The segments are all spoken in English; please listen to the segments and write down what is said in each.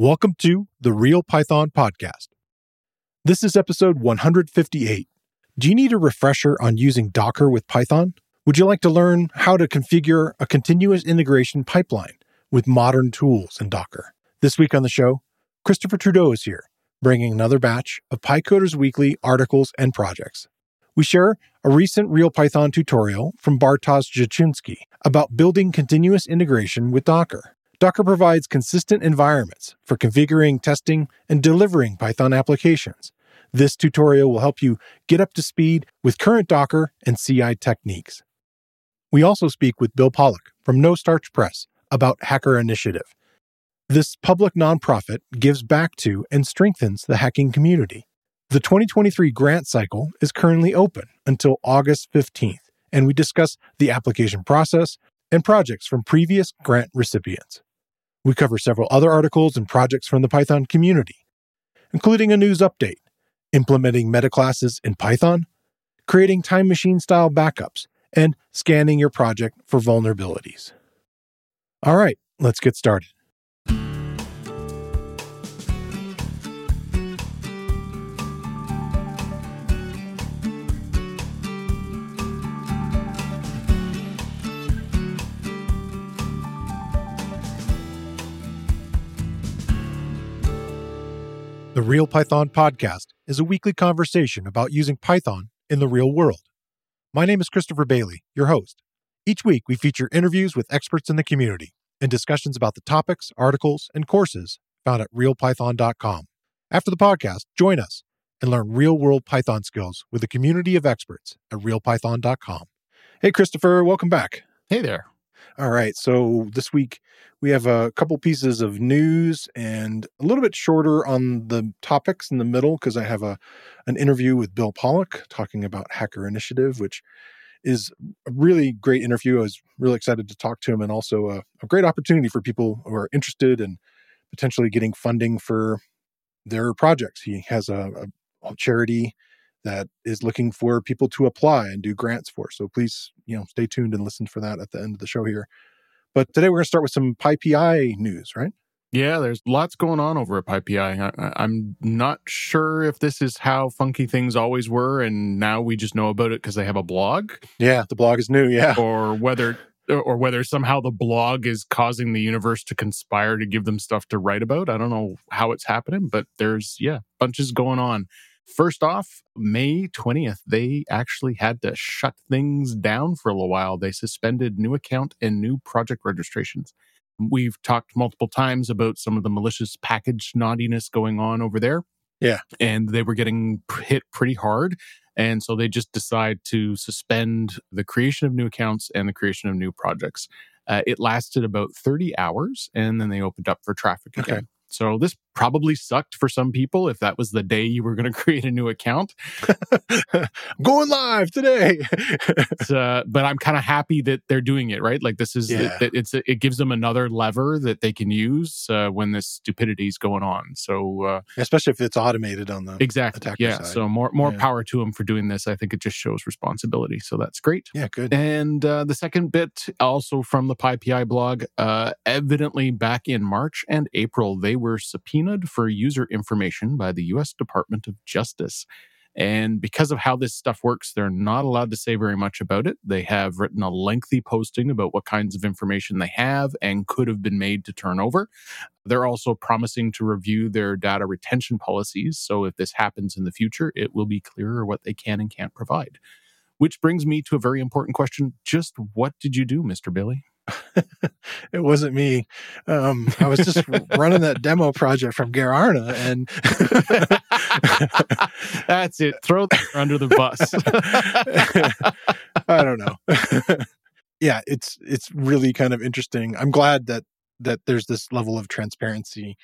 Welcome to the Real Python Podcast. This is episode 158. Do you need a refresher on using Docker with Python? Would you like to learn how to configure a continuous integration pipeline with modern tools in Docker? This week on the show, Christopher Trudeau is here, bringing another batch of PyCoders Weekly articles and projects. We share a recent Real Python tutorial from Bartosz Zaczyński about building continuous integration with Docker. Docker provides consistent environments for configuring, testing, and delivering Python applications. This tutorial will help you get up to speed with current Docker and CI techniques. We also speak with Bill Pollock from No Starch Press about Hacker Initiative. This public nonprofit gives back to and strengthens the hacking community. The 2023 grant cycle is currently open until August 15th, and we discuss the application process and projects from previous grant recipients. We cover several other articles and projects from the Python community, including a news update, implementing metaclasses in Python, creating time machine style backups, and scanning your project for vulnerabilities. All right, let's get started. The Real Python Podcast is a weekly conversation about using Python in the real world. My name is Christopher Bailey, your host. Each week, we feature interviews with experts in the community and discussions about the topics, articles, and courses found at realpython.com. After the podcast, join us and learn real world Python skills with a community of experts at realpython.com. Hey, Christopher, welcome back. Hey there. All right. So this week we have a couple pieces of news and a little bit shorter on the topics in the middle because I have a an interview with Bill Pollock talking about Hacker Initiative, which is a really great interview. I was really excited to talk to him and also a, a great opportunity for people who are interested in potentially getting funding for their projects. He has a, a charity that is looking for people to apply and do grants for. So please, you know, stay tuned and listen for that at the end of the show here. But today we're going to start with some PyPI news, right? Yeah, there's lots going on over at PyPI. I, am not sure if this is how funky things always were, and now we just know about it because they have a blog. Yeah, the blog is new. Yeah, or whether or whether somehow the blog is causing the universe to conspire to give them stuff to write about. I don't know how it's happening, but there's yeah bunches going on. First off, May 20th, they actually had to shut things down for a little while. They suspended new account and new project registrations. We've talked multiple times about some of the malicious package naughtiness going on over there. Yeah. And they were getting hit pretty hard. And so they just decide to suspend the creation of new accounts and the creation of new projects. Uh, it lasted about 30 hours and then they opened up for traffic again. Okay. So this probably sucked for some people if that was the day you were going to create a new account. Going live today. uh, but I'm kind of happy that they're doing it, right? Like this is yeah. it, it's it gives them another lever that they can use uh, when this stupidity is going on. So uh, especially if it's automated on the exactly yeah. Side. So more more yeah. power to them for doing this. I think it just shows responsibility. So that's great. Yeah, good. And uh, the second bit also from the PyPI blog, uh, evidently back in March and April they were subpoenaed for user information by the US Department of Justice. And because of how this stuff works, they're not allowed to say very much about it. They have written a lengthy posting about what kinds of information they have and could have been made to turn over. They're also promising to review their data retention policies. So if this happens in the future, it will be clearer what they can and can't provide. Which brings me to a very important question. Just what did you do, Mr. Bailey? it wasn't me. Um, I was just running that demo project from Gararna, and that's it. Throw under the bus. I don't know. yeah, it's it's really kind of interesting. I'm glad that that there's this level of transparency,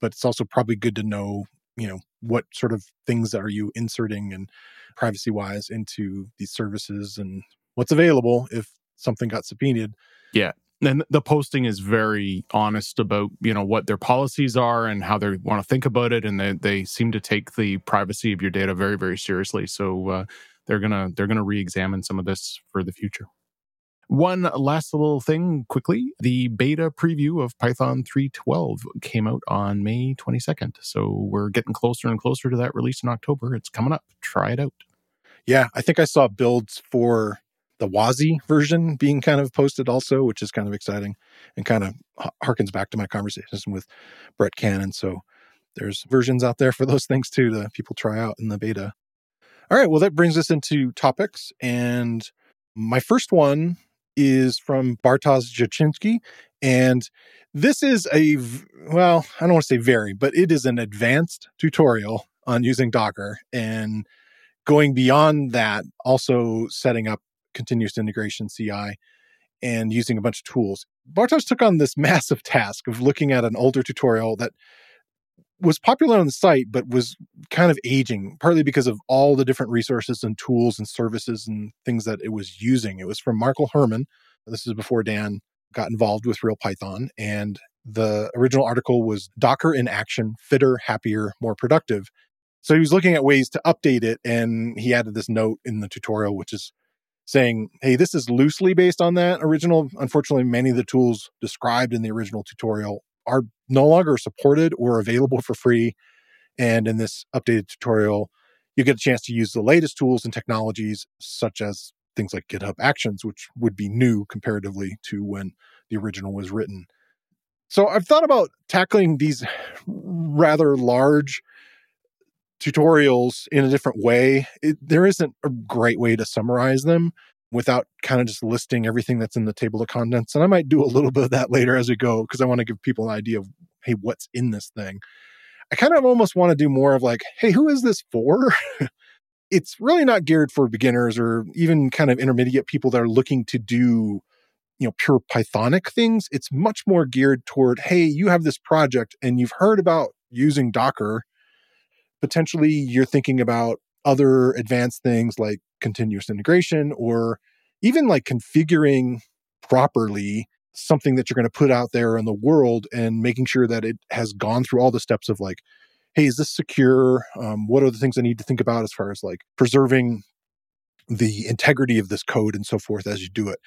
but it's also probably good to know, you know, what sort of things are you inserting and privacy wise into these services and what's available if something got subpoenaed yeah. And the posting is very honest about, you know, what their policies are and how they want to think about it. And they, they seem to take the privacy of your data very, very seriously. So uh, they're gonna they're gonna re-examine some of this for the future. One last little thing quickly the beta preview of Python 3.12 came out on May 22nd. So we're getting closer and closer to that release in October. It's coming up. Try it out. Yeah, I think I saw builds for the WASI version being kind of posted also, which is kind of exciting and kind of harkens back to my conversations with Brett Cannon. So there's versions out there for those things too that people try out in the beta. All right, well, that brings us into topics. And my first one is from Bartosz Zaczyński. And this is a, well, I don't want to say very, but it is an advanced tutorial on using Docker and going beyond that, also setting up continuous integration CI and using a bunch of tools. Bartosz took on this massive task of looking at an older tutorial that was popular on the site, but was kind of aging, partly because of all the different resources and tools and services and things that it was using. It was from Marco Herman. This is before Dan got involved with Real Python. And the original article was Docker in Action, Fitter, Happier, More Productive. So he was looking at ways to update it. And he added this note in the tutorial, which is saying, hey, this is loosely based on that original. Unfortunately, many of the tools described in the original tutorial are no longer supported or available for free. And in this updated tutorial, you get a chance to use the latest tools and technologies, such as things like GitHub Actions, which would be new comparatively to when the original was written. So I've thought about tackling these rather large tutorials in a different way. It, there isn't a great way to summarize them without kind of just listing everything that's in the table of contents. And I might do a little bit of that later as we go because I want to give people an idea of, hey, what's in this thing. I kind of almost want to do more of like, hey, who is this for? it's really not geared for beginners or even kind of intermediate people that are looking to do you know pure pythonic things it's much more geared toward hey you have this project and you've heard about using docker potentially you're thinking about other advanced things like continuous integration or even like configuring properly something that you're going to put out there in the world and making sure that it has gone through all the steps of like hey is this secure? Um, what are the things i need to think about as far as like preserving the integrity of this code and so forth as you do it?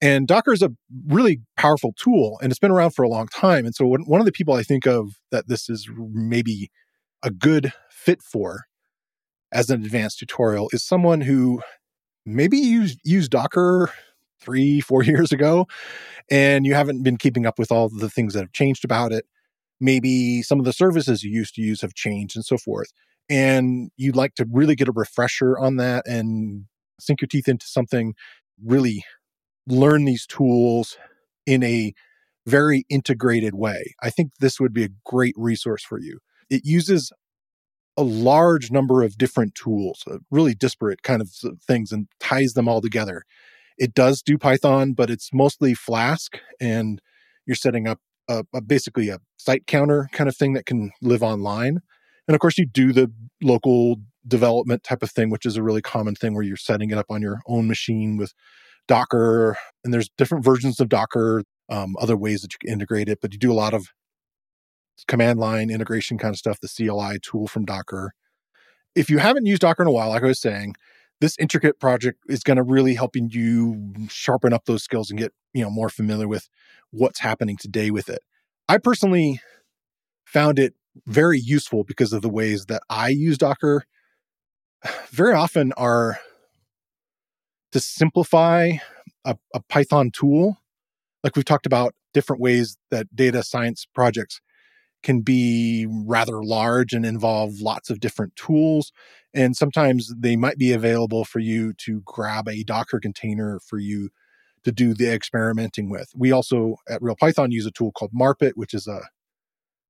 And docker is a really powerful tool and it's been around for a long time and so one of the people i think of that this is maybe a good fit for as an advanced tutorial is someone who maybe used used Docker three, four years ago, and you haven't been keeping up with all the things that have changed about it. Maybe some of the services you used to use have changed and so forth. And you'd like to really get a refresher on that and sink your teeth into something, really learn these tools in a very integrated way. I think this would be a great resource for you. It uses a large number of different tools, really disparate kind of things, and ties them all together. It does do Python, but it's mostly Flask, and you're setting up a, a, basically a site counter kind of thing that can live online. And of course, you do the local development type of thing, which is a really common thing where you're setting it up on your own machine with Docker. And there's different versions of Docker, um, other ways that you can integrate it, but you do a lot of command line integration kind of stuff, the CLI tool from Docker. If you haven't used Docker in a while, like I was saying, this intricate project is going to really helping you sharpen up those skills and get you know more familiar with what's happening today with it. I personally found it very useful because of the ways that I use Docker. Very often are to simplify a, a Python tool, like we've talked about different ways that data science projects can be rather large and involve lots of different tools. And sometimes they might be available for you to grab a Docker container for you to do the experimenting with. We also at Real Python use a tool called Marpet, which is a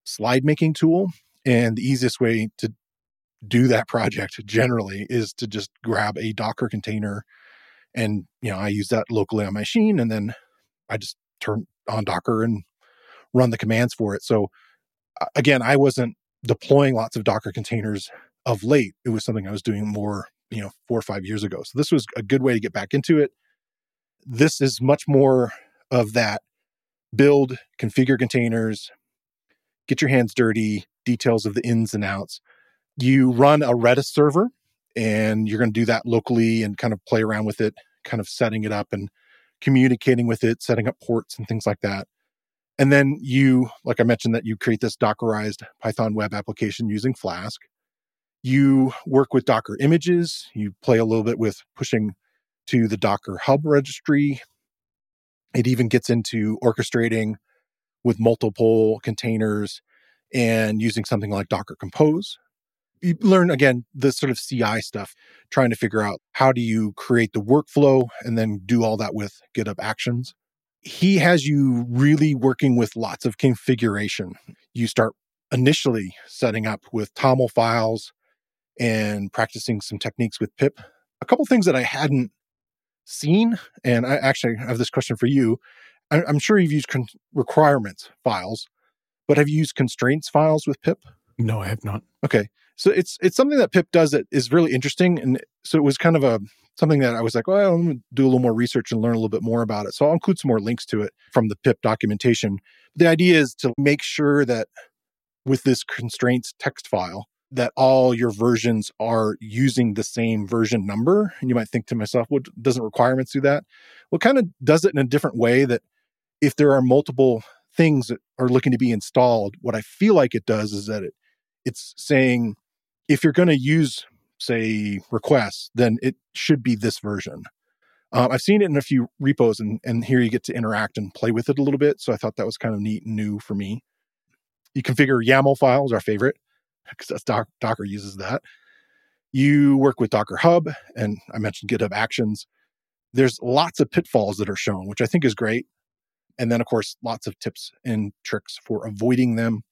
slide making tool. And the easiest way to do that project generally is to just grab a Docker container. And, you know, I use that locally on my machine and then I just turn on Docker and run the commands for it. So again, I wasn't deploying lots of Docker containers of late. It was something I was doing more, you know, four or five years ago. So this was a good way to get back into it. This is much more of that build, configure containers, get your hands dirty, details of the ins and outs. You run a Redis server and you're going to do that locally and kind of play around with it, kind of setting it up and communicating with it, setting up ports and things like that. And then you, like I mentioned, that you create this Dockerized Python web application using Flask. You work with Docker images. You play a little bit with pushing to the Docker Hub registry. It even gets into orchestrating with multiple containers and using something like Docker Compose. You learn again the sort of CI stuff, trying to figure out how do you create the workflow and then do all that with GitHub Actions. He has you really working with lots of configuration. You start initially setting up with TOML files and practicing some techniques with pip. A couple things that I hadn't seen, and I actually have this question for you. I'm sure you've used con- requirements files, but have you used constraints files with pip? No, I have not. Okay, so it's it's something that pip does that is really interesting, and so it was kind of a something that I was like, well, I'm going to do a little more research and learn a little bit more about it. So I'll include some more links to it from the pip documentation. The idea is to make sure that with this constraints text file, that all your versions are using the same version number. And you might think to myself, well, doesn't requirements do that? Well, kind of does it in a different way that if there are multiple things that are looking to be installed, what I feel like it does is that it it's saying if you're going to use, say, requests, then it should be this version. Um, I've seen it in a few repos, and and here you get to interact and play with it a little bit. So I thought that was kind of neat and new for me. You configure YAML files, our favorite because that's Doc, Docker uses that. You work with Docker Hub, and I mentioned GitHub Actions. There's lots of pitfalls that are shown, which I think is great. And then, of course, lots of tips and tricks for avoiding them.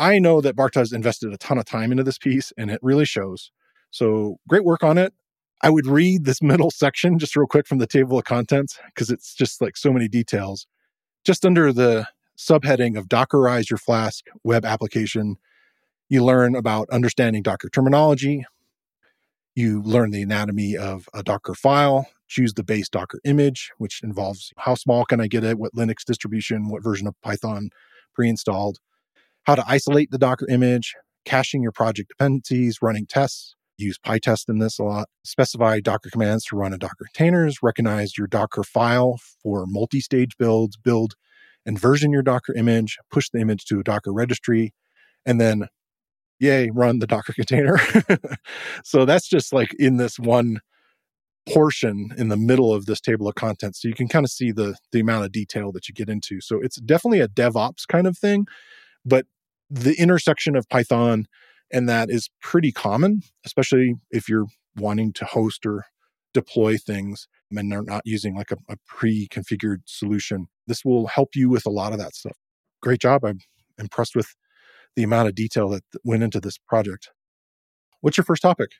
I know that Bartosz invested a ton of time into this piece, and it really shows. So great work on it. I would read this middle section just real quick from the table of contents because it's just like so many details. Just under the subheading of Dockerize your Flask web application, you learn about understanding Docker terminology. You learn the anatomy of a Docker file, choose the base Docker image, which involves how small can I get it, what Linux distribution, what version of Python pre installed, how to isolate the Docker image, caching your project dependencies, running tests. Use PyTest in this a lot. Specify Docker commands to run in Docker containers. Recognize your Docker file for multi stage builds. Build and version your Docker image. Push the image to a Docker registry. And then yay, run the Docker container. so that's just like in this one portion in the middle of this table of contents. So you can kind of see the the amount of detail that you get into. So it's definitely a DevOps kind of thing, but the intersection of Python and that is pretty common, especially if you're wanting to host or deploy things and they're not using like a, a pre-configured solution. This will help you with a lot of that stuff. Great job. I'm impressed with the amount of detail that went into this project. What's your first topic?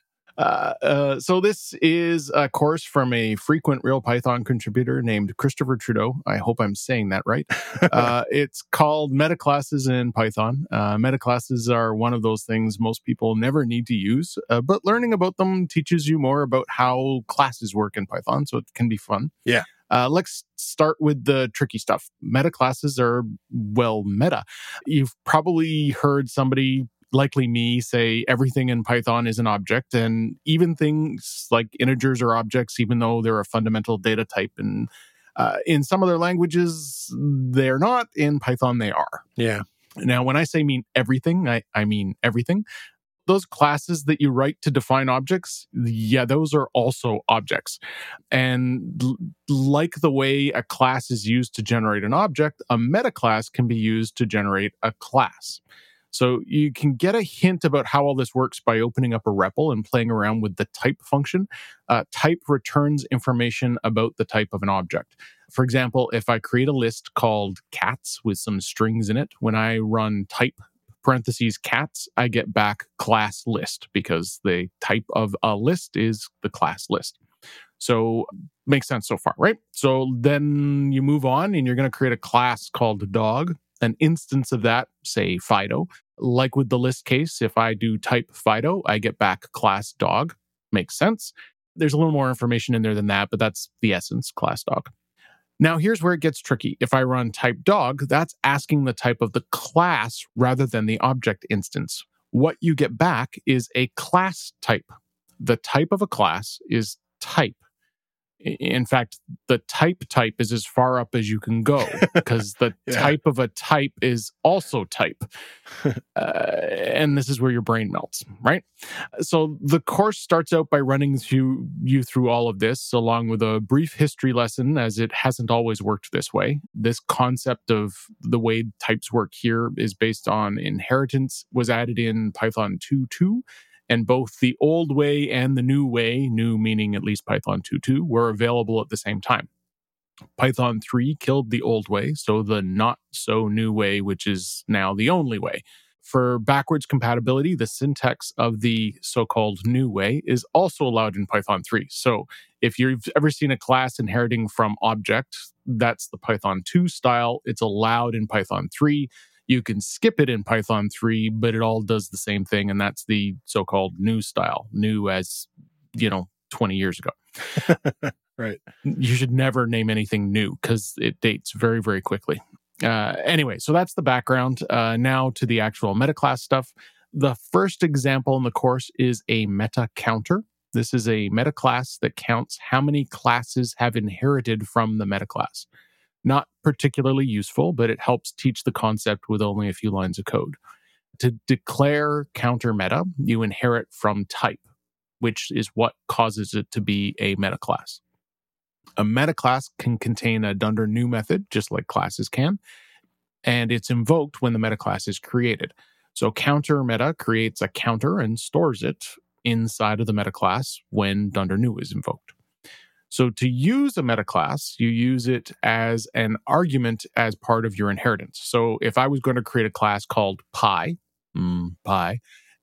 Uh, uh, so this is a course from a frequent real python contributor named christopher trudeau. I hope i'm saying that right. Uh, it's called metaclasses in python. Uh, metaclasses are one of those things most people never need to use uh, but learning about them teaches you more about how classes work in python so it can be fun. Yeah. Uh, let's start with the tricky stuff. Meta classes are, well, meta. You've probably heard somebody likely me say everything in Python is an object, and even things like integers are objects, even though they're a fundamental data type. And uh, in some other languages, they're not. In Python, they are. Yeah. Now, when I say mean everything, I, I mean everything those classes that you write to define objects, yeah, those are also objects. And l- like the way a class is used to generate an object, a meta class can be used to generate a class. So you can get a hint about how all this works by opening up a REPL and playing around with the type function. Uh, type returns information about the type of an object. For example, if I create a list called cats with some strings in it, when I run type parentheses cats, I get back class list because the type of a list is the class list. So makes sense so far, right? So then you move on and you're going to create a class called dog, an instance of that, say Fido. Like with the list case, if I do type Fido, I get back class dog. Makes sense. There's a little more information in there than that, but that's the essence, class dog. Now, here's where it gets tricky. If I run type dog, that's asking the type of the class rather than the object instance. What you get back is a class type. The type of a class is type. In fact, the type type is as far up as you can go because the yeah. type of a type is also type. uh, and this is where your brain melts, right? So the course starts out by running through you through all of this, along with a brief history lesson, as it hasn't always worked this way. This concept of the way types work here is based on inheritance, was added in Python 2.2 and both the old way and the new way, new meaning at least Python 2.2, were available at the same time. Python 3 killed the old way, so the not so new way, which is now the only way. For backwards compatibility, the syntax of the so called new way is also allowed in Python 3. So if you've ever seen a class inheriting from object, that's the Python 2 style. It's allowed in Python 3. You can skip it in Python 3, but it all does the same thing. And that's the so called new style, new as, you know, 20 years ago. right. You should never name anything new because it dates very, very quickly. Uh, anyway, so that's the background. Uh, now to the actual meta class stuff. The first example in the course is a meta counter. This is a meta class that counts how many classes have inherited from the meta class. Not particularly useful, but it helps teach the concept with only a few lines of code. To declare counter meta, you inherit from type, which is what causes it to be a meta class. A meta class can contain a dunder new method, just like classes can, and it's invoked when the meta class is created. So counter meta creates a counter and stores it inside of the meta class when dunder new is invoked. So to use a meta class, you use it as an argument as part of your inheritance. So if I was going to create a class called pi, mm, pi,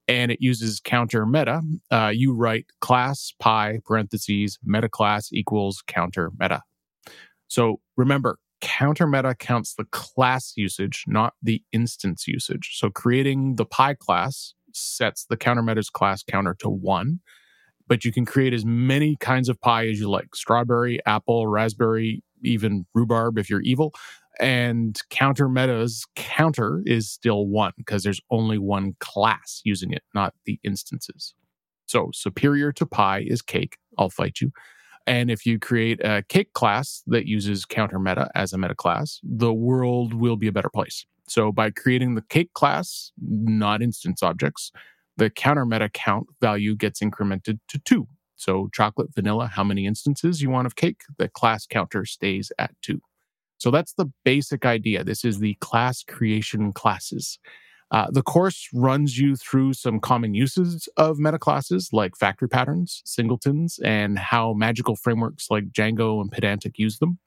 and it uses counter meta, uh, you write class pi parentheses meta class equals counter meta. So remember, counter meta counts the class usage, not the instance usage. So creating the pi class sets the counter meta's class counter to one but you can create as many kinds of pie as you like strawberry, apple, raspberry, even rhubarb if you're evil. And counter metas counter is still one because there's only one class using it, not the instances. So superior to pie is cake. I'll fight you. And if you create a cake class that uses counter meta as a meta class, the world will be a better place. So by creating the cake class, not instance objects, the counter meta count value gets incremented to two. So chocolate, vanilla, how many instances you want of cake, the class counter stays at two. So that's the basic idea. This is the class creation classes. Uh, the course runs you through some common uses of meta classes like factory patterns, singletons, and how magical frameworks like Django and Pydantic use them.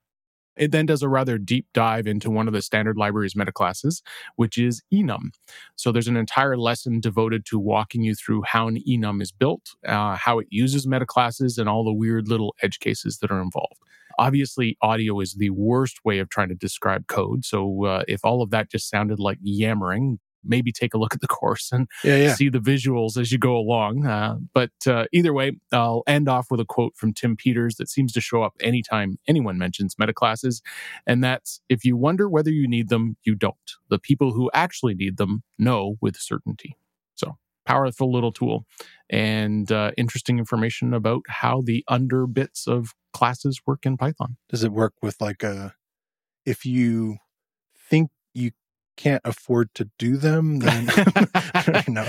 It then does a rather deep dive into one of the standard library's metaclasses, which is enum. So there's an entire lesson devoted to walking you through how an enum is built, uh, how it uses metaclasses, and all the weird little edge cases that are involved. Obviously, audio is the worst way of trying to describe code. So uh, if all of that just sounded like yammering, maybe take a look at the course and yeah, yeah. see the visuals as you go along. Uh, but uh, either way, I'll end off with a quote from Tim Peters that seems to show up anytime anyone mentions meta classes. And that's if you wonder whether you need them, you don't. The people who actually need them know with certainty. So, powerful little tool and uh, interesting information about how the under bits of classes work in Python. Does it work with like a, uh, if you can't afford to do them, then no,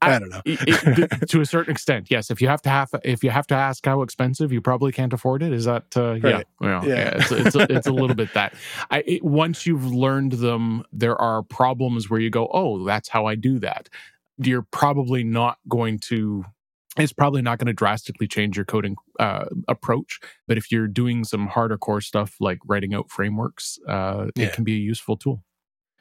I, don't know. it, to a certain extent, yes. If you have to have, if you have to ask how expensive, you probably can't afford it. Is that uh, right. yeah, well, yeah? yeah? It's, it's, a, it's a little bit that. I, it, once you've learned them, there are problems where you go, oh, that's how I do that. You're probably not going to it's probably not going to drastically change your coding uh, approach. But if you're doing some harder core stuff like writing out frameworks, uh, yeah. it can be a useful tool.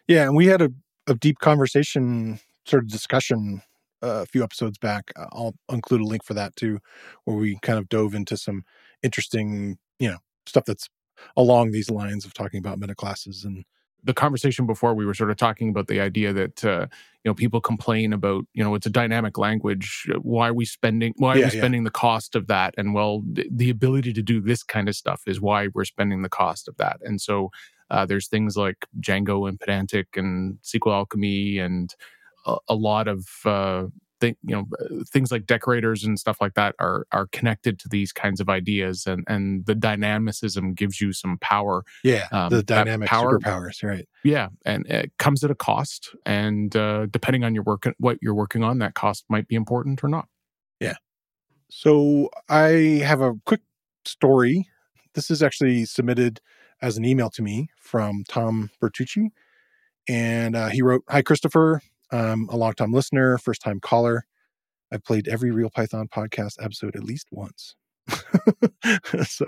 Yeah, and we had a, a deep conversation, sort of discussion uh, a few episodes back. I'll include a link for that too, where we kind of dove into some interesting, you know, stuff that's along these lines of talking about meta classes and the conversation before we were sort of talking about the idea that uh, you know people complain about you know it's a dynamic language why are we spending why are yeah, we spending yeah. the cost of that and well th- the ability to do this kind of stuff is why we're spending the cost of that and so uh, there's things like Django and Pydantic and SQL Alchemy and a, a lot of uh, think you know uh, things like decorators and stuff like that are are connected to these kinds of ideas and and the dynamicism gives you some power yeah um, the dynamic power, superpowers right. Yeah and it comes at a cost and uh, depending on your work what you're working on that cost might be important or not. Yeah. So i have a quick story. This is actually submitted as an email to me from tom bertucci and uh, he wrote hi christopher um, a longtime listener, first time caller. I've played every Real Python podcast episode at least once. so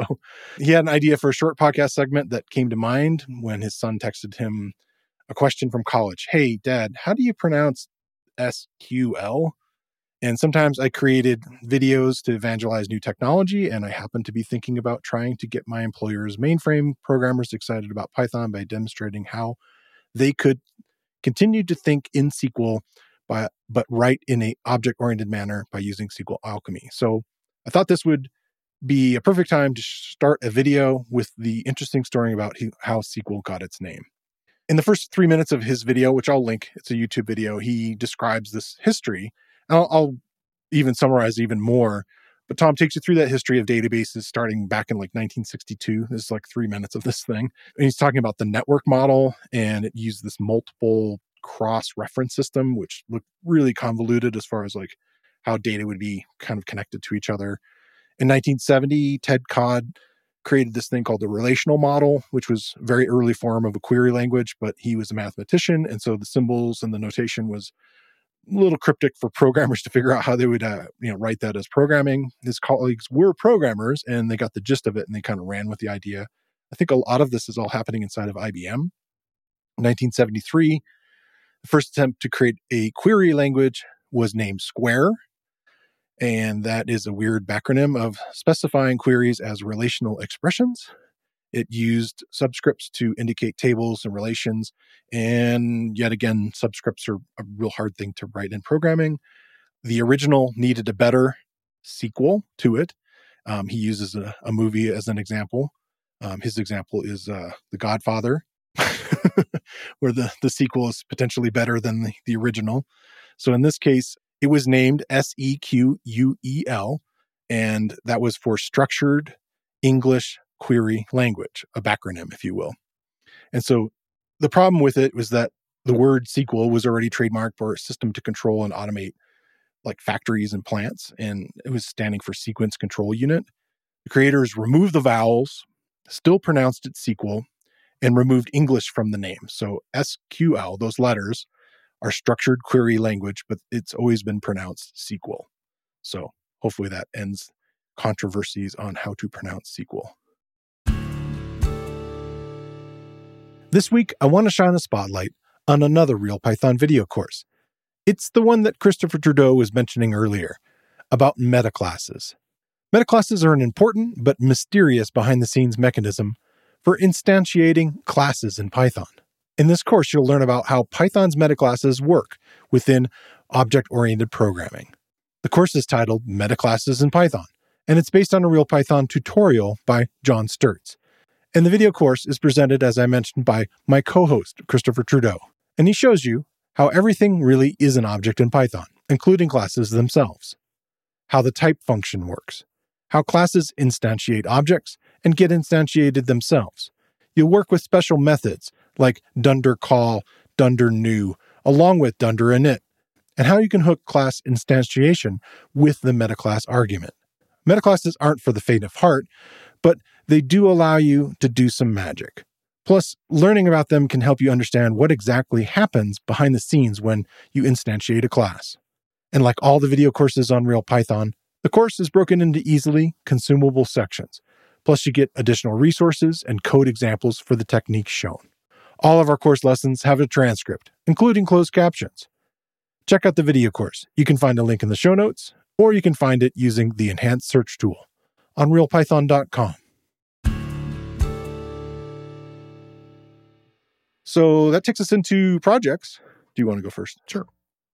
he had an idea for a short podcast segment that came to mind when his son texted him a question from college Hey, dad, how do you pronounce SQL? And sometimes I created videos to evangelize new technology, and I happened to be thinking about trying to get my employer's mainframe programmers excited about Python by demonstrating how they could Continue to think in SQL, by, but write in a object-oriented manner by using SQL Alchemy. So I thought this would be a perfect time to start a video with the interesting story about how SQL got its name. In the first three minutes of his video, which I'll link, it's a YouTube video, he describes this history. I'll, I'll even summarize even more but Tom takes you through that history of databases starting back in like 1962. This is like three minutes of this thing. And he's talking about the network model, and it used this multiple cross reference system, which looked really convoluted as far as like how data would be kind of connected to each other. In 1970, Ted Codd created this thing called the relational model, which was a very early form of a query language, but he was a mathematician. And so the symbols and the notation was little cryptic for programmers to figure out how they would uh, you know write that as programming. His colleagues were programmers and they got the gist of it and they kind of ran with the idea. I think a lot of this is all happening inside of ibm 1973 the first attempt to create a query language was named square and that is a weird backronym of specifying queries as relational expressions it used subscripts to indicate tables and relations. And yet again, subscripts are a real hard thing to write in programming. The original needed a better sequel to it. Um, he uses a, a, movie as an example. Um, his example is uh, The Godfather, where the, the sequel is potentially better than the, the original. So in this case, it was named S E Q U E L, and that was for Structured English query language, a backronym, if you will. And so the problem with it was that the word SQL was already trademarked for a system to control and automate like factories and plants, and it was standing for Sequence Control Unit. The creators removed the vowels, still pronounced it SQL, and removed English from the name. So SQL, those letters, are structured query language, but it's always been pronounced SQL. So hopefully that ends controversies on how to pronounce SQL. This week, I want to shine a spotlight on another Real Python video course. It's the one that Christopher Trudeau was mentioning earlier about metaclasses. Metaclasses are an important but mysterious behind the scenes mechanism for instantiating classes in Python. In this course, you'll learn about how Python's metaclasses work within object oriented programming. The course is titled Metaclasses in Python, and it's based on a real Python tutorial by John Sturtz. And the video course is presented, as I mentioned, by my co host, Christopher Trudeau. And he shows you how everything really is an object in Python, including classes themselves, how the type function works, how classes instantiate objects and get instantiated themselves. You'll work with special methods like dunder call, dunder new, along with dunder init, and how you can hook class instantiation with the metaclass argument. Metaclasses aren't for the faint of heart, but they do allow you to do some magic. Plus, learning about them can help you understand what exactly happens behind the scenes when you instantiate a class. And like all the video courses on Real Python, the course is broken into easily consumable sections. Plus, you get additional resources and code examples for the techniques shown. All of our course lessons have a transcript, including closed captions. Check out the video course. You can find a link in the show notes, or you can find it using the enhanced search tool on realpython.com. So that takes us into projects. Do you want to go first? Sure.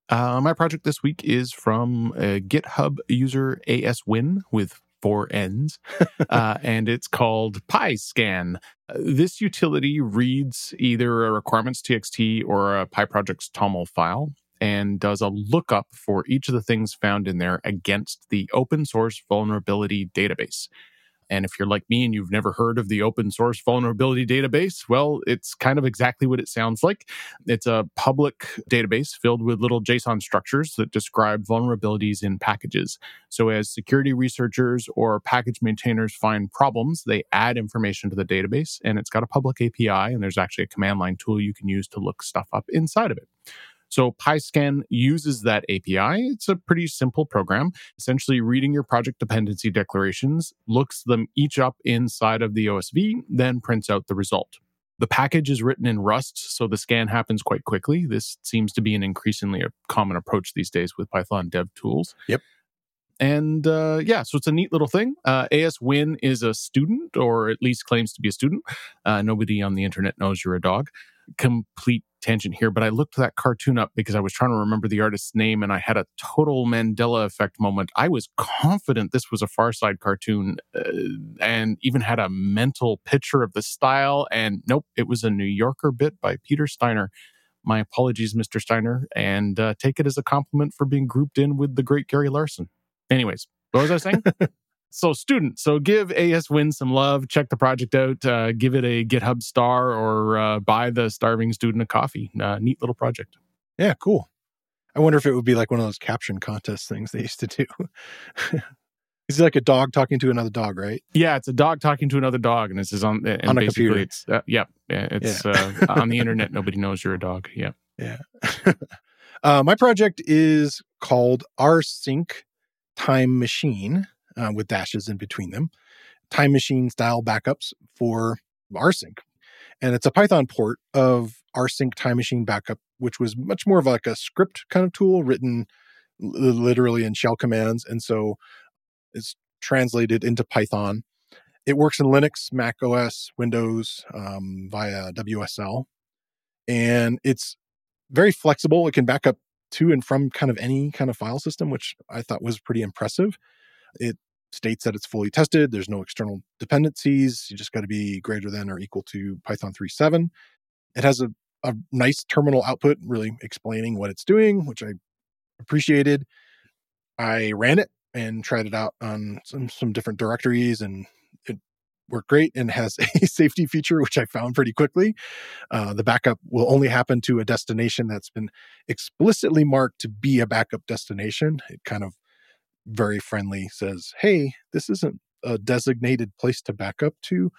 Uh, my project this week is from a GitHub user ASWin with four N's, uh, and it's called PyScan. Uh, this utility reads either a requirements.txt or a PyProject's TOML file and does a lookup for each of the things found in there against the open source vulnerability database. And if you're like me and you've never heard of the open source vulnerability database, well, it's kind of exactly what it sounds like. It's a public database filled with little JSON structures that describe vulnerabilities in packages. So as security researchers or package maintainers find problems, they add information to the database and it's got a public API and there's actually a command line tool you can use to look stuff up inside of it. So PyScan uses that API. It's a pretty simple program, essentially reading your project dependency declarations, looks them each up inside of the OSV, then prints out the result. The package is written in Rust, so the scan happens quite quickly. This seems to be an increasingly common approach these days with Python dev tools. Yep. And uh, yeah, so it's a neat little thing. Uh, ASWin is a student, or at least claims to be a student. Uh, nobody on the internet knows you're a dog complete tangent here, but I looked that cartoon up because I was trying to remember the artist's name and I had a total Mandela effect moment. I was confident this was a Far Side cartoon uh, and even had a mental picture of the style. And nope, it was a New Yorker bit by Peter Steiner. My apologies, Mr. Steiner, and uh, take it as a compliment for being grouped in with the great Gary Larson. Anyways, what was I saying? So, student, so give ASWin some love. Check the project out. Uh, give it a GitHub star or uh, buy the starving student a coffee. Uh, neat little project. Yeah, cool. I wonder if it would be like one of those caption contest things they used to do. Is it like a dog talking to another dog, right? Yeah, it's a dog talking to another dog, and this is on and on a basically computer. it's uh, yeah, it's yeah. uh, on the internet. Nobody knows you're a dog. Yeah, yeah. uh, my project is called rsync Time Machine uh, with dashes in between them, time machine style backups for rsync. And it's a Python port of rsync time machine backup, which was much more of like a script kind of tool written literally in shell commands. And so it's translated into Python. It works in Linux, Mac OS, Windows um, via WSL. And it's very flexible. It can back up to and from kind of any kind of file system, which I thought was pretty impressive. It states that it's fully tested. There's no external dependencies. You just got to be greater than or equal to Python 3.7. It has a, a nice terminal output, really explaining what it's doing, which I appreciated. I ran it and tried it out on some, some different directories and it worked great and has a safety feature, which I found pretty quickly. Uh, the backup will only happen to a destination that's been explicitly marked to be a backup destination. It kind of very friendly says, Hey, this isn't a designated place to back up to.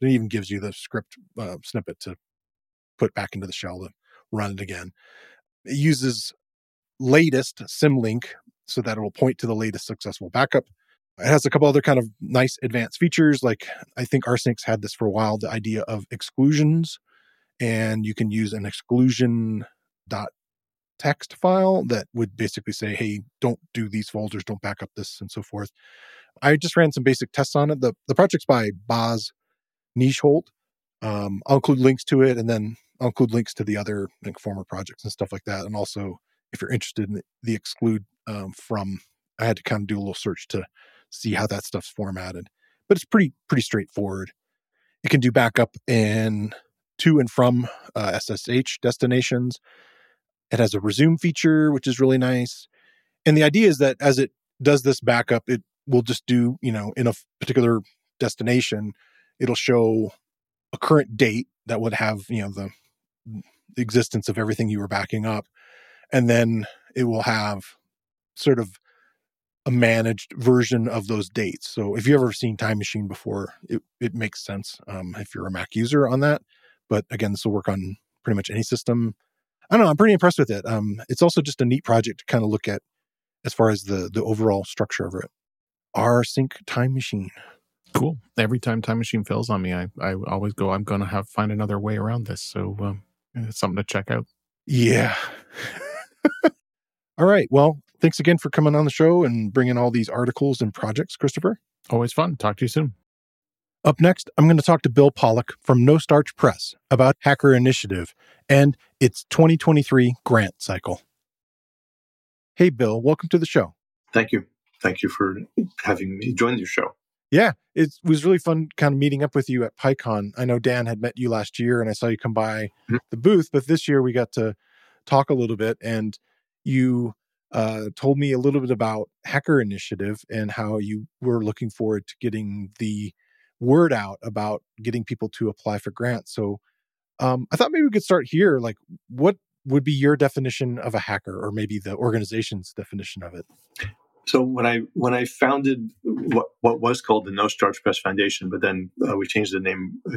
It even gives you the script uh, snippet to put back into the shell to run it again. It uses latest symlink so that it will point to the latest successful backup. It has a couple other kind of nice advanced features. Like I think Rsyncs had this for a while, the idea of exclusions. And you can use an exclusion dot text file that would basically say, hey, don't do these folders, don't back up this, and so forth. I just ran some basic tests on it. The, the project's by Bas Nijholt. Um, I'll include links to it, and then I'll include links to the other like, former projects and stuff like that. And also, if you're interested in the, the exclude um, from, I had to kind of do a little search to see how that stuff's formatted. But it's pretty pretty straightforward. It can do backup in to and from uh, SSH destinations. It has a resume feature, which is really nice. And the idea is that as it does this backup, it will just do, you know, in a particular destination, it'll show a current date that would have, you know, the, existence of everything you were backing up. And then it will have sort of a managed version of those dates. So if you've ever seen Time Machine before, it, it makes sense um, if you're a Mac user on that. But again, this will work on pretty much any system. I don't know. I'm pretty impressed with it. Um, it's also just a neat project to kind of look at as far as the the overall structure of it. R Sync Time Machine. Cool. Every time Time Machine fails on me, I, I always go, I'm going to have find another way around this. So um, it's something to check out. Yeah. all right. Well, thanks again for coming on the show and bringing all these articles and projects, Christopher. Always fun. Talk to you soon. Up next, I'm going to talk to Bill Pollock from No Starch Press about Hacker Initiative and its 2023 grant cycle. Hey, Bill, welcome to the show. Thank you. Thank you for having me join your show. Yeah, it was really fun kind of meeting up with you at PyCon. I know Dan had met you last year and I saw you come by Mhm. the booth, but this year we got to talk a little bit, and you uh, told me a little bit about Hacker Initiative and how you were looking forward to getting the word out about getting people to apply for grants. So um, I thought maybe we could start here. Like, what would be your definition of a hacker, or maybe the organization's definition of it? So when I when I founded what what was called the No Starch Press Foundation, but then uh, we changed the name uh,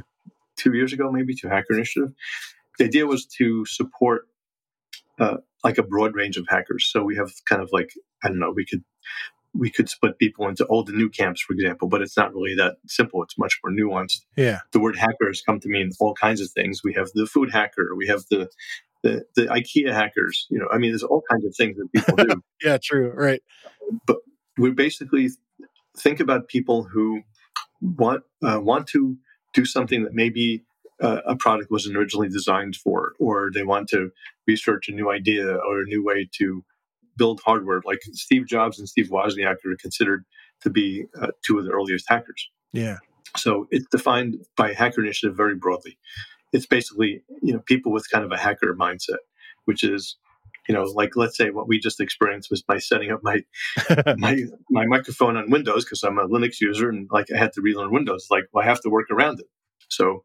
two years ago, maybe to Hacker Initiative. The idea was to support uh, like a broad range of hackers. So we have kind of like I don't know, we could we could split people into old and new camps, for example, but it's not really that simple. It's much more nuanced. Yeah. The word hacker has come to mean all kinds of things. We have the food hacker, we have the the, the IKEA hackers. You know, I mean, there's all kinds of things that people do. yeah, true. Right. But we basically think about people who want uh, want to do something that maybe uh, a product wasn't originally designed for, or they want to research a new idea or a new way to build hardware. Like Steve Jobs and Steve Wozniak are considered to be uh, two of the earliest hackers. Yeah. So it's defined by Hacker Initiative very broadly. It's basically you know people with kind of a hacker mindset, which is you know like let's say what we just experienced was by setting up my my my microphone on Windows because I'm a Linux user and like I had to relearn Windows. Like well, I have to work around it. So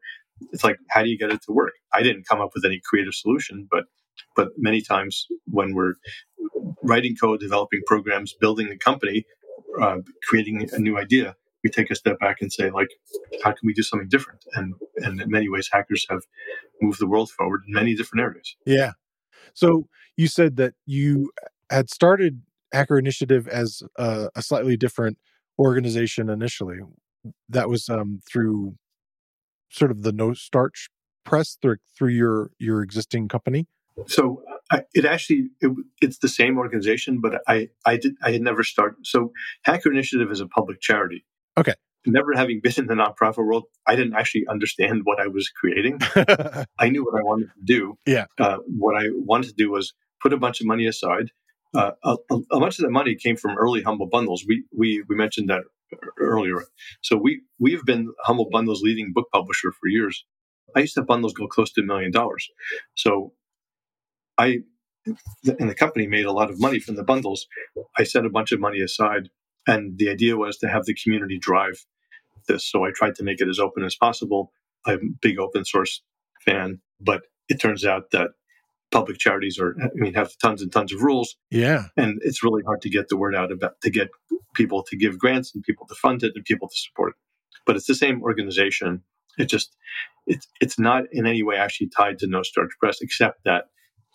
it's like how do you get it to work? I didn't come up with any creative solution, but but many times when we're writing code, developing programs, building a company, uh, creating a new idea, we take a step back and say, like, how can we do something different? And and in many ways, hackers have moved the world forward in many different areas. Yeah. So you said that you had started Hacker Initiative as a, a slightly different organization initially. That was um, through sort of the No Starch Press through through your your existing company. So I, it actually it, it's the same organization, but I I did I had never started. So Hacker Initiative is a public charity. Okay. Never having been in the nonprofit world, I didn't actually understand what I was creating. I knew what I wanted to do. Yeah. Uh, what I wanted to do was put a bunch of money aside. Uh, a, a, bunch of that money came from early Humble Bundles. We we we mentioned that earlier. So we we've been Humble Bundles leading book publisher for years. I used to have bundles go close to a million dollars. So I and the company made a lot of money from the bundles. I set a bunch of money aside, and the idea was to have the community drive this. So I tried to make it as open as possible. I'm a big open source fan, but it turns out that public charities are I mean have tons and tons of rules. Yeah. And it's really hard to get the word out about to get people to give grants and people to fund it and people to support it. But it's the same organization. It just it's it's not in any way actually tied to No Starch Press, except that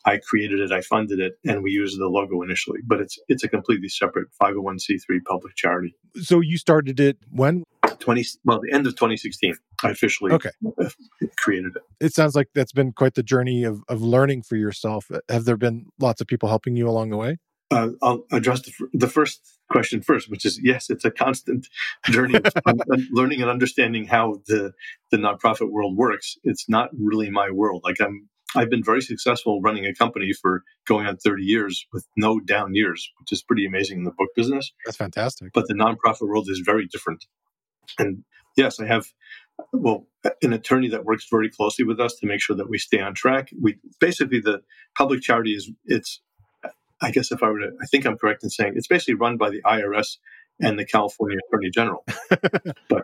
I created it, I funded it, and we used the logo initially. But it's it's a completely separate 501c3 public charity. So you started it when? 20 well, the end of 2016. I officially okay. created it. It sounds like that's been quite the journey of of learning for yourself. Have there been lots of people helping you along the way? Uh, I'll address the, the, first question first, which is yes, it's a constant journey of learning and understanding how the the nonprofit world works. It's not really my world. Like I'm I've been very successful running a company for going on 30 years with no down years, which is pretty amazing in the book business. That's fantastic. But the nonprofit world is very different. And yes, I have well an attorney that works very closely with us to make sure that we stay on track. We basically the public charity is it's I guess if I were to I think I'm correct in saying it's basically run by the IRS and the California Attorney General. but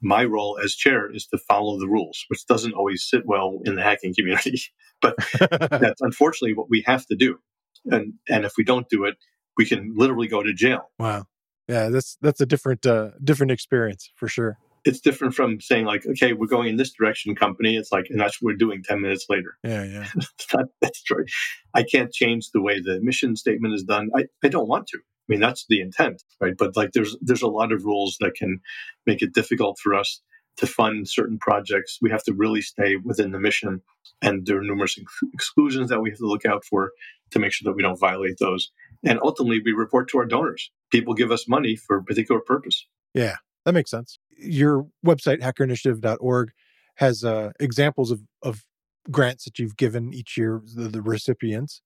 my role as chair is to follow the rules, which doesn't always sit well in the hacking community. but that's unfortunately what we have to do. And and if we don't do it, we can literally go to jail. Wow. Yeah, that's that's a different uh, different experience for sure. It's different from saying like, okay, we're going in this direction, company. It's like, and that's what we're doing ten minutes later. Yeah, yeah. that's true. I can't change the way the mission statement is done. I, I don't want to. I mean, that's the intent, right? But like, there's there's a lot of rules that can make it difficult for us to fund certain projects. We have to really stay within the mission, and there are numerous exclusions that we have to look out for to make sure that we don't violate those. And ultimately, we report to our donors. People give us money for a particular purpose. Yeah, that makes sense. Your website, hackerinitiative.org, has uh, examples of, of grants that you've given each year, the, the recipients.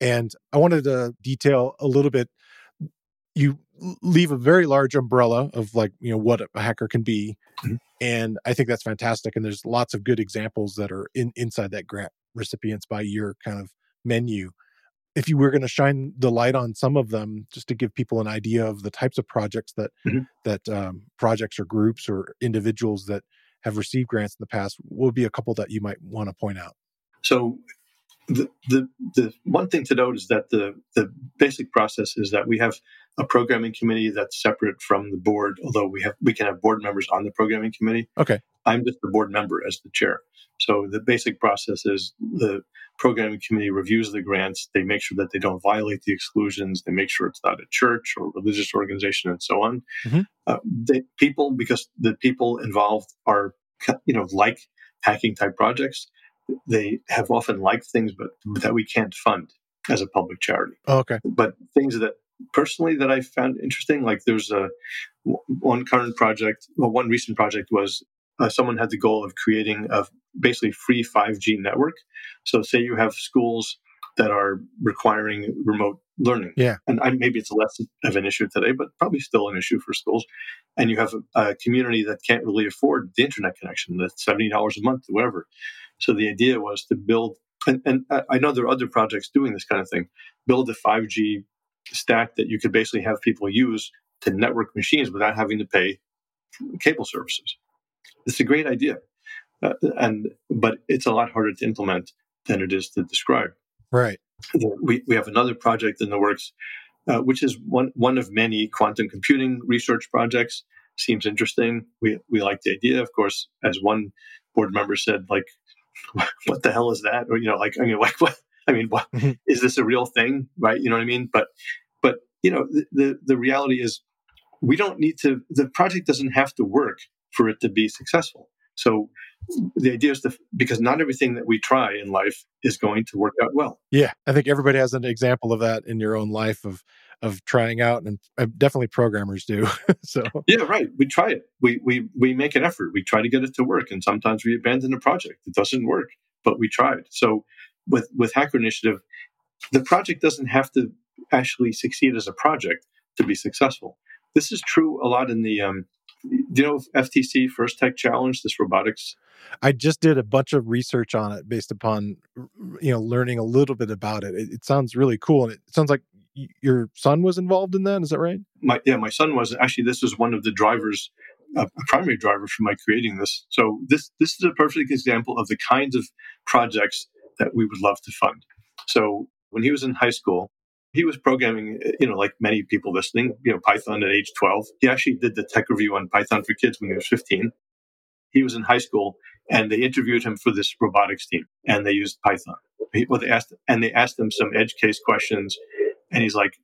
And I wanted to detail a little bit. You leave a very large umbrella of like, you know, what a hacker can be. Mm-hmm. And I think that's fantastic. And there's lots of good examples that are in inside that grant recipients by year kind of menu. If you were going to shine the light on some of them, just to give people an idea of the types of projects that Mm-hmm. that um, projects or groups or individuals that have received grants in the past, what would be a couple that you might want to point out? So the, the the one thing to note is that the the basic process is that we have a programming committee that's separate from the board, although we have we can have board members on the programming committee. Okay. I'm just the board member as the chair. So the basic process is the programming committee reviews the grants. They make sure that they don't violate the exclusions. They make sure it's not a church or religious organization and so on. Mhm. Uh, they, people, because the people involved are, you know, like hacking type projects, they have often liked things, but that we can't fund as a public charity. Oh, okay. But things that personally that I found interesting, like there's a one current project, well, one recent project was uh, someone had the goal of creating a basically free 5G network. So, say you have schools that are requiring remote learning. Yeah. And I, maybe it's less of an issue today, but probably still an issue for schools. And you have a, a community that can't really afford the internet connection, that's $70 a month whatever. So, the idea was to build, and, and I know there are other projects doing this kind of thing, build a 5G stack that you could basically have people use to network machines without having to pay cable services. It's a great idea, uh, and but it's a lot harder to implement than it is to describe. Right. We we have another project in the works, uh, which is one one of many quantum computing research projects. Seems interesting. We we like the idea, of course. As one board member said, like, what the hell is that? Or you know, like I mean, like what? I mean, what Mhm. is this a real thing? Right? You know what I mean? But but you know, the the, the reality is we don't need to the project doesn't have to work for it to be successful so the idea is to because not everything that we try in life is going to work out well. Yeah, I think everybody has an example of that in your own life of of trying out, and uh, definitely programmers do. so. Yeah right we try it. We we we make an effort. We try to get it to work and sometimes we abandon a project. It doesn't work but we tried. So with with hacker initiative the project doesn't have to actually succeed as a project to be successful. This is true a lot in the um, you know FTC First Tech Challenge, this robotics? I just did a bunch of research on it based upon you know learning a little bit about it. It, it sounds really cool, and it sounds like y- your son was involved in that. Is that right? My yeah, my son was actually. This was one of the drivers, uh, a primary driver for my creating this. So this this is a perfect example of the kinds of projects that we would love to fund. So when he was in high school, he was programming, you know, like many people listening, you know, Python at age 12. He actually did the tech review on Python for Kids when he was 15. He was in high school and they interviewed him for this robotics team and they used Python. He, well, they asked, and they asked him some edge case questions and he's like,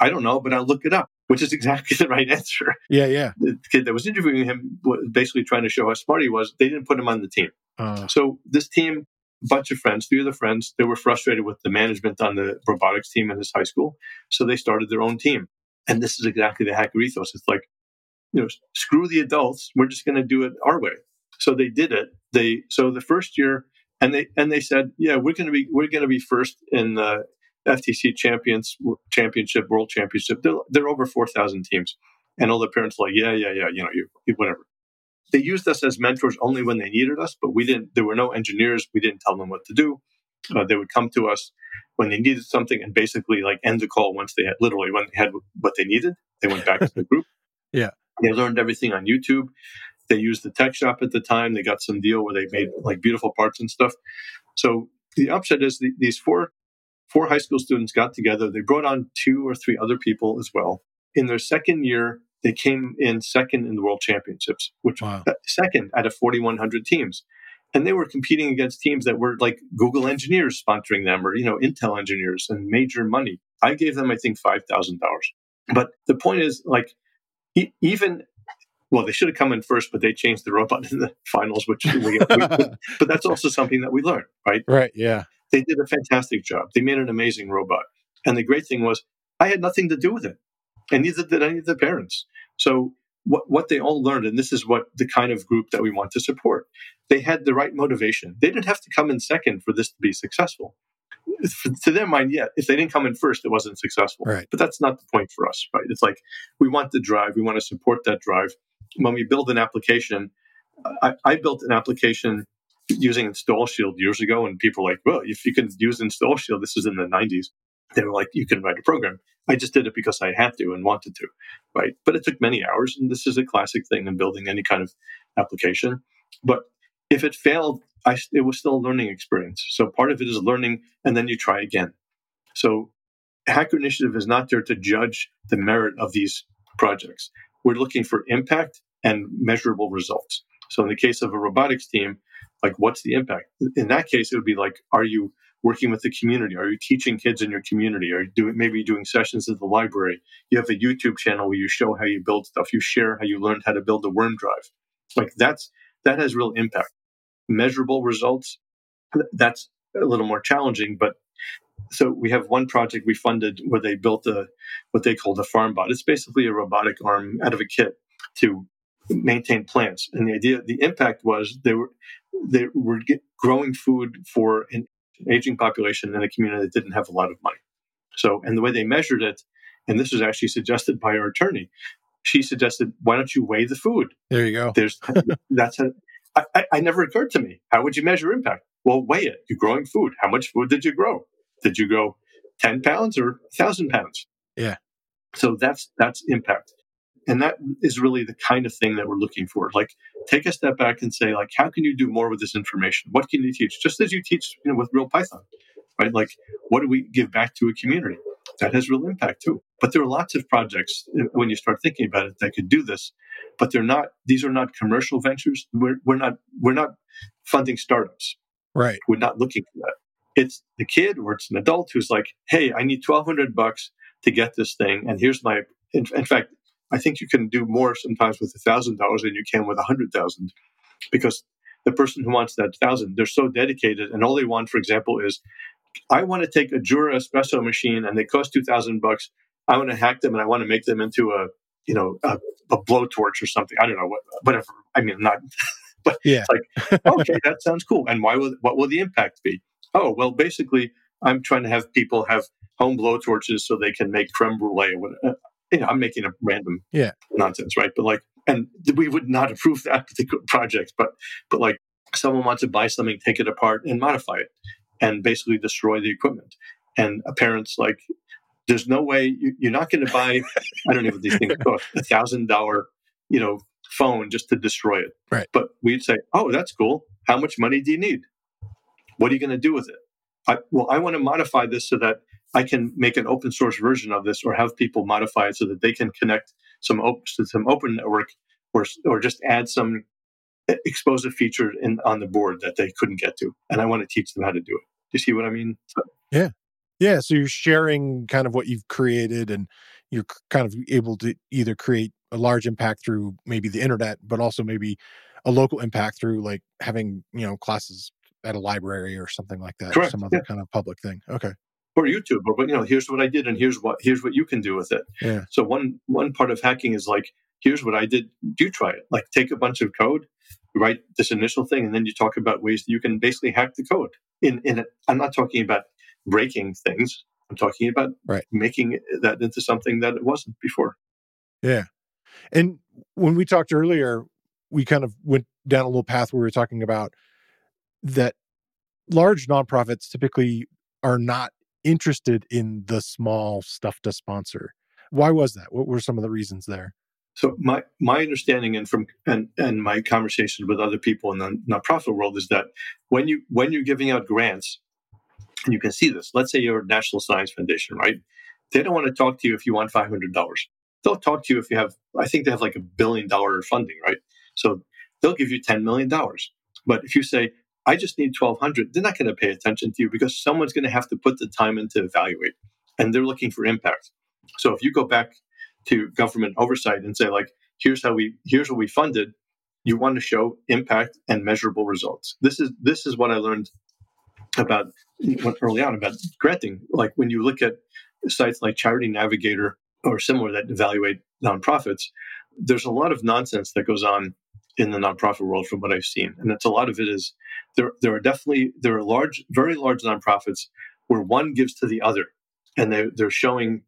I don't know, but I'll look it up, which is exactly the right answer. Yeah, yeah. The kid that was interviewing him was basically trying to show how smart he was. They didn't put him on the team. Uh, So this team, bunch of friends, three of the friends, they were frustrated with the management on the robotics team in this high school. So they started their own team. And this is exactly the hacker ethos. It's like, you know, screw the adults. We're just going to do it our way. So they did it. They so the first year, and they and they said, yeah, we're going to be we're going to be first in the FTC champions championship, world championship. They're, they're over four thousand teams, and all the parents are like, yeah, yeah, yeah, you know, you, you whatever they used us as mentors only when they needed us, but we didn't. There were no engineers. We didn't tell them what to do. Uh, they would come to us when they needed something and basically like end the call once they had literally when they had what they needed. They went back to the group. Yeah. They learned everything on YouTube. They used the tech shop at the time. They got some deal where they made like beautiful parts and stuff. So the upside is the, these four four high school students got together. They brought on two or three other people as well. In their second year, they came in second in the world championships, which Wow. uh, second out of 4,100 teams. And they were competing against teams that were like Google engineers sponsoring them or, you know, Intel engineers and major money. I gave them, I think, $5,000. But the point is, like, e- even, well, they should have come in first, but they changed the robot in the finals, which we, we, but that's also something that we learned, right? right. Yeah. They did a fantastic job. They made an amazing robot. And the great thing was, I had nothing to do with it, and neither did any of the parents. So, what, what they all learned, and this is what the kind of group that we want to support, they had the right motivation. They didn't have to come in second for this to be successful. For- To their mind, yeah, if they didn't come in first, it wasn't successful. Right. But that's not the point for us, right? It's like we want the drive, we want to support that drive. When we build an application, I, I built an application using Install Shield years ago, and people were like, well, if you can use Install Shield, this is in the 90s. They were like, you can write a program. I just did it because I had to and wanted to, right? But it took many hours, and this is a classic thing in building any kind of application. But if it failed, I, it was still a learning experience. So part of it is learning, and then you try again. So Hacker Initiative is not there to judge the merit of these projects. We're looking for impact and measurable results. So in the case of a robotics team, like what's the impact? In that case, it would be like, are you working with the community? Are you teaching kids in your community? Are you doing maybe doing sessions at the library? You have a YouTube channel where you show how you build stuff. You share how you learned how to build a worm drive. Like that's that has real impact. Measurable results. That's a little more challenging, but so we have one project we funded where they built a what they called a farm bot. It's basically a robotic arm out of a kit to maintain plants. And the idea, the impact was they were they were growing food for an aging population in a community that didn't have a lot of money. So, and the way they measured it, and this was actually suggested by our attorney, she suggested, why don't you weigh the food? There you go. There's that's a. I, I, I never occurred to me. How would you measure impact? Well, weigh it. You're growing food. How much food did you grow? Did you grow 10 pounds or 1,000 pounds? Yeah. So that's that's impact. And that is really the kind of thing that we're looking for. Like take a step back and say, like, how can you do more with this information? What can you teach? Just as you teach you know, with real Python, right? Like, what do we give back to a community? That has real impact too. But there are lots of projects uh, when you start thinking about it that could do this, but they're not. These are not commercial ventures. We're, we're not. We're not funding startups. Right. We're not looking for that. It's the kid or it's an adult who's like, "Hey, I need twelve hundred bucks to get this thing, and here's my." In, in fact, I think you can do more sometimes with a thousand dollars than you can with a hundred thousand, because the person who wants that thousand, they're so dedicated, and all they want, for example, is I want to take a Jura espresso machine and they cost two thousand bucks. I want to hack them and I want to make them into a you know a, a blowtorch or something. I don't know what whatever. I mean, not. but yeah. it's like okay, that sounds cool. And why will what will the impact be? Oh well, basically, I'm trying to have people have home blowtorches so they can make creme brulee. You know, I'm making a random yeah nonsense, right? But like, and we would not approve that particular project, but but like, someone wants to buy something, take it apart, and modify it, and basically destroy the equipment. And a parent's like, there's no way you, are not going to buy. I don't know what these things cost a thousand dollar, you know, phone just to destroy it. Right. But we'd say, oh, that's cool. How much money do you need? What are you going to do with it? I, well, I want to modify this so that I can make an open source version of this or have people modify it so that they can connect some op- some open network or or just add some expose a feature in on the board that they couldn't get to. And I want to teach them how to do it. Do you see what I mean? So, yeah. Yeah. So you're sharing kind of what you've created and you're kind of able to either create a large impact through maybe the internet, but also maybe a local impact through like having, you know, classes at a library or something like that. Correct. Some other yeah. kind of public thing. Okay or YouTube, or but you know, here's what I did, and here's what here's what you can do with it. Yeah. So one one part of hacking is like, here's what I did. Do try it. Like take a bunch of code, write this initial thing, and then you talk about ways that you can basically hack the code. In in i I'm not talking about breaking things. I'm talking about right. making that into something that it wasn't before. Yeah. And when we talked earlier, we kind of went down a little path where we were talking about that large nonprofits typically are not interested in the small stuff to sponsor. Why was that? What were some of the reasons there? So my my understanding and from and, and my conversations with other people in the nonprofit world is that when you when you're giving out grants, and you can see this. Let's say you're a National Science Foundation, right? They don't want to talk to you if you want five hundred dollars. They'll talk to you if you have. I think they have like a billion dollar funding, right? So they'll give you ten million dollars. But if you say, I just need 1200, they're not going to pay attention to you because someone's going to have to put the time in to evaluate and they're looking for impact. So if you go back to government oversight and say like, here's how we, here's what we funded, you want to show impact and measurable results. This is, this is what I learned about early on about granting. Like when you look at sites like Charity Navigator or similar that evaluate nonprofits, there's a lot of nonsense that goes on in the nonprofit world from what I've seen. And it's a lot of it is there there are definitely there are large, very large nonprofits where one gives to the other, and they they're showing.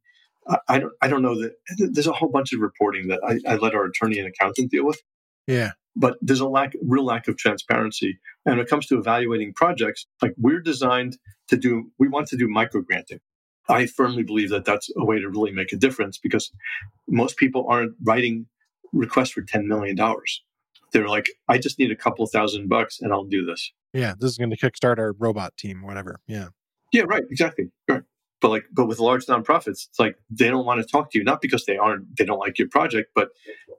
I don't I don't know that there's a whole bunch of reporting that I, I let our attorney and accountant deal with. Yeah. but there's a lack, real lack of transparency. And when it comes to evaluating projects, like we're designed to do, we want to do micro granting. I firmly believe that that's a way to really make a difference because most people aren't writing requests for $10 million. They're like, I just need a couple thousand bucks and I'll do this. Yeah, this is going to kickstart our robot team, whatever. Yeah. Yeah, right. Exactly. Right. But like, but with large nonprofits, it's like they don't want to talk to you, not because they aren't, they don't like your project, but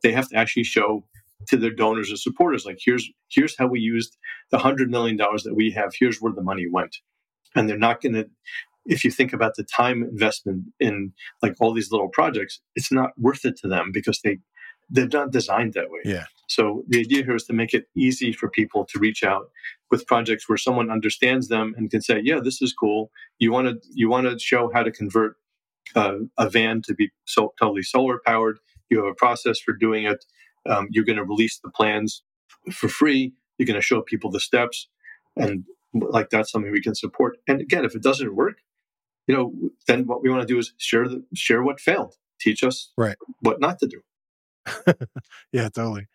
they have to actually show to their donors and supporters, like, here's here's how we used the hundred million dollars that we have. Here's where the money went, and they're not going to. If you think about the time investment in like all these little projects, it's not worth it to them because they they're not designed that way. Yeah. So the idea here is to make it easy for people to reach out with projects where someone understands them and can say, "Yeah, this is cool. You want to you want to show how to convert uh, a van to be so, totally solar powered. You have a process for doing it. Um, you're going to release the plans for free. You're going to show people the steps, and like that's something we can support. And again, if it doesn't work, you know, then what we want to do is share the share what failed. Teach us right. what not to do. yeah, totally.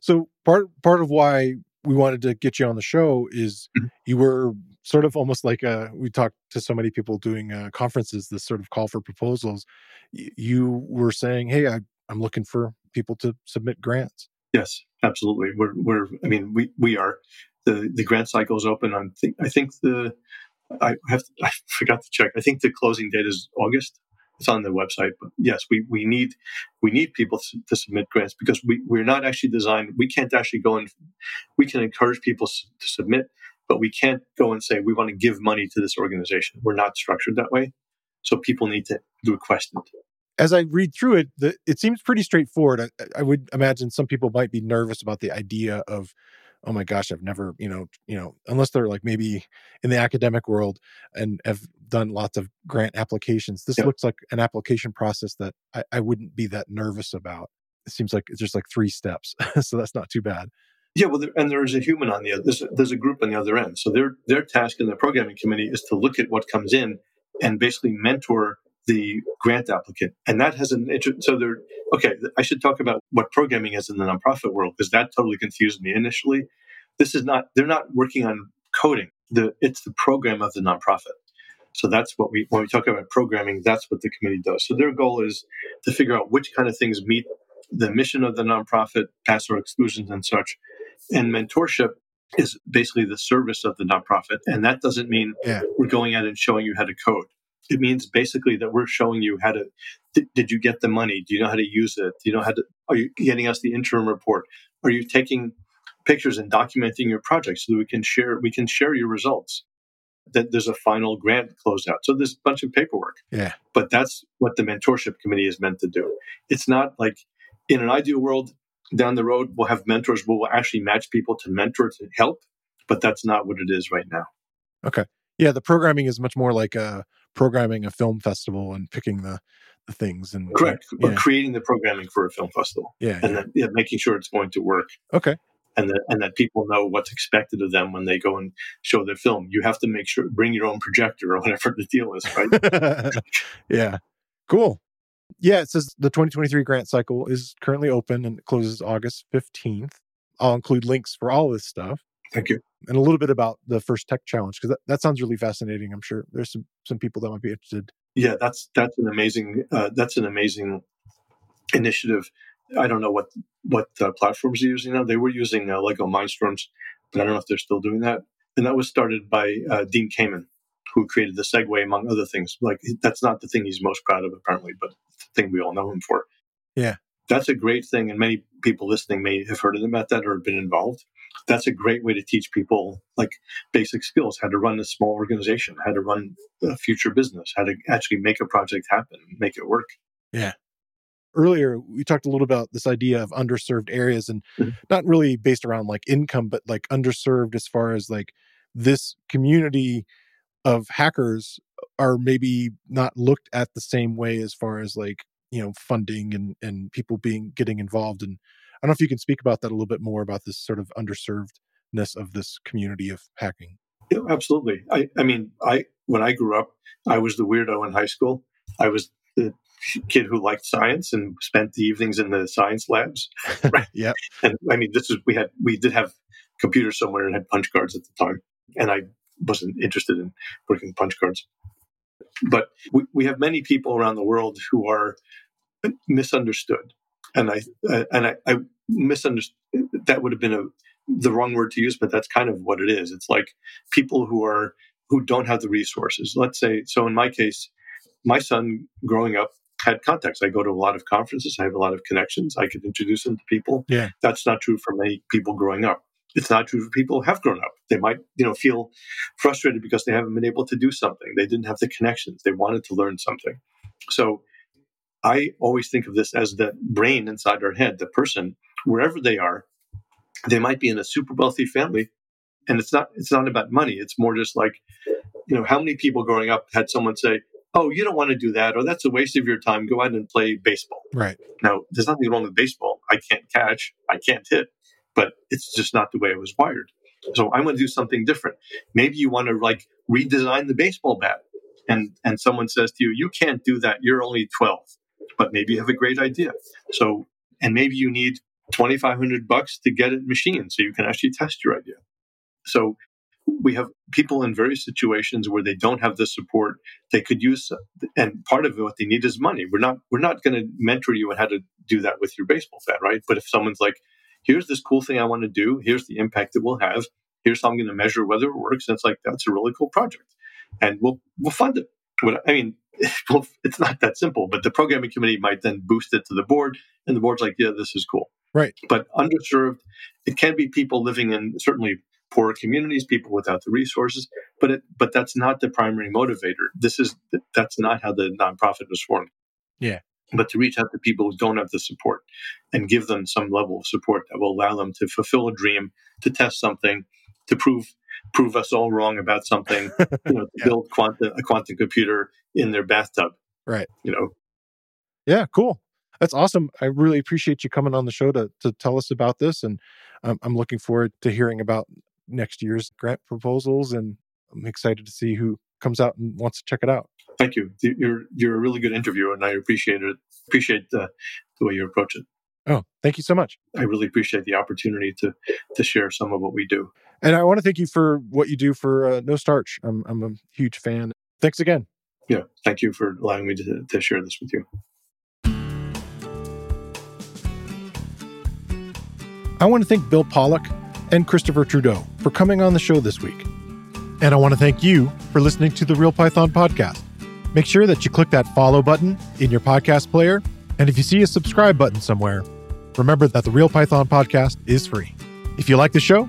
So part part of why we wanted to get you on the show is Mhm. you were sort of almost like a we talked to so many people doing uh, conferences this sort of call for proposals Y- you were saying hey I, i'm looking for people to submit grants Yes, absolutely. We're we're. I mean, we we are. the The grant cycle is open on. Think, I think the. I have. I forgot to check. I think the closing date is August. It's on the website, but yes, we, we need we need people to, submit grants because we we're not actually designed. We can't actually go and we can encourage people to submit, but we can't go and say we want to give money to this organization. We're not structured that way, so people need to request it. as i read through it the, it seems pretty straightforward I, I would imagine some people might be nervous about the idea of oh my gosh i've never you know you know unless they're like maybe in the academic world and have done lots of grant applications this Yeah. looks like an application process that I, I wouldn't be that nervous about it seems like it's just like three steps so that's not too bad Yeah, well, there, and there's a human on the other. There's there's a group on the other end. So their their task in the programming committee is to look at what comes in and basically mentor the grant applicant. And that has an interest. So they're okay. I should talk about what programming is in the nonprofit world because that totally confused me initially. This is not. They're not working on coding. The it's the program of the nonprofit. So that's what we when we talk about programming. That's what the committee does. So their goal is to figure out which kind of things meet the mission of the nonprofit, pass or exclusions and such, and mentorship is basically the service of the nonprofit. And that doesn't mean Yeah. we're going out and showing you how to code. It means basically that we're showing you how to, did, did you get the money? Do you know how to use it? Do you know how to, are you getting us the interim report? Are you taking pictures and documenting your project so that we can share, we can share your results? That there's a final grant closeout. So there's a bunch of paperwork yeah but that's what the mentorship committee is meant to do. It's not like in an ideal world down the road we'll have mentors we'll actually match people to mentor to help, but that's not what it is right now. Okay. Yeah the programming is much more like uh programming a film festival and picking the the things and Correct. Or yeah creating the programming for a film festival yeah, and yeah. then yeah, making sure it's going to work okay and that and that people know what's expected of them when they go and show their film. You have to make sure bring your own projector or whatever the deal is, right? yeah. Cool. Yeah, it says the 2023 grant cycle is currently open and it closes August 15th. I'll include links for all this stuff Thank you. and a little bit about the first tech challenge because that, that sounds really fascinating. I'm sure there's some some people that might be interested. Yeah, that's that's an amazing uh, that's an amazing initiative. I don't know what what uh, platforms they're using now. They were using uh, Lego Mindstorms, but I don't know if they're still doing that. And that was started by uh, Dean Kamen, who created the Segway among other things. Like that's not the thing he's most proud of, apparently, but the thing we all know him for. Yeah. that's a great thing, and many people listening may have heard of them about that or been involved. That's a great way to teach people like basic skills: how to run a small organization, how to run a future business, how to actually make a project happen, make it work. Yeah. Earlier, we talked a little about this idea of underserved areas and Mhm. not really based around like income, but like underserved as far as like this community of hackers are maybe not looked at the same way as far as like you know funding and and people being getting involved and i don't know if you can speak about that a little bit more about this sort of underservedness of this community of hacking Yeah, absolutely. I, I mean, I when I grew up, I was the weirdo in high school. I was the kid who liked science and spent the evenings in the science labs. Right. yep. And I mean, this is we had we did have computers somewhere and had punch cards at the time, and I wasn't interested in working punch cards. But we, we have many people around the world who are misunderstood, and I uh, and I, I misunderstood. That would have been a the wrong word to use, but that's kind of what it is. It's like people who are who don't have the resources. Let's say so. In my case, my son growing up had contacts. I go to a lot of conferences. I have a lot of connections. I could introduce him to people. Yeah. That's not true for many people growing up. It's not true for people who have grown up. They might, you know, feel frustrated because they haven't been able to do something. They didn't have the connections. They wanted to learn something. So I always think of this as the brain inside our head, the person, wherever they are, they might be in a super wealthy family. And it's not it's not about money. It's more just like, you know, how many people growing up had someone say, Oh, you don't want to do that, or that's a waste of your time. Go out and play baseball. Right. Now, there's nothing wrong with baseball. I can't catch, I can't hit but it's just not the way I was wired. So I'm going to do something different. Maybe you want to like redesign the baseball bat, and and someone says to you, "You can't do that. You're only 12." But maybe you have a great idea. So and maybe you need 2,500 bucks to get it machined so you can actually test your idea. So we have people in various situations where they don't have the support they could use and part of what they need is money we're not we're not going to mentor you on how to do that with your baseball bat right but if someone's like here's this cool thing I want to do. Here's the impact it will have. Here's how I'm going to measure whether it works. And it's like, that's a really cool project. And we'll, we'll fund it. But, I mean, it's not that simple, but the programming committee might then boost it to the board. And the board's like, yeah, this is cool. Right. But underserved, it can be people living in certainly poorer communities, people without the resources, but it, but that's not the primary motivator. This is that's not how the nonprofit was formed. Yeah but to reach out to people who don't have the support and give them some level of support that will allow them to fulfill a dream, to test something, to prove prove us all wrong about something, you know, to yeah. build quantum, a quantum computer in their bathtub. Right. You know. Yeah, cool. That's awesome. I really appreciate you coming on the show to to tell us about this, and um, I'm looking forward to hearing about next year's grant proposals, and I'm excited to see who comes out and wants to check it out. Thank you. You're you're a really good interviewer, and I appreciate it. Appreciate the, the way you approach it. Oh, thank you so much. I really appreciate the opportunity to to share some of what we do. And I want to thank you for what you do for uh, No Starch. I'm I'm a huge fan. Thanks again. Yeah, thank you for allowing me to, to share this with you. I want to thank Bill Pollock and Christopher Trudeau for coming on the show this week. And I want to thank you for listening to the Real Python podcast. Make sure that you click that follow button in your podcast player. And if you see a subscribe button somewhere, remember that the Real Python podcast is free. If you like the show,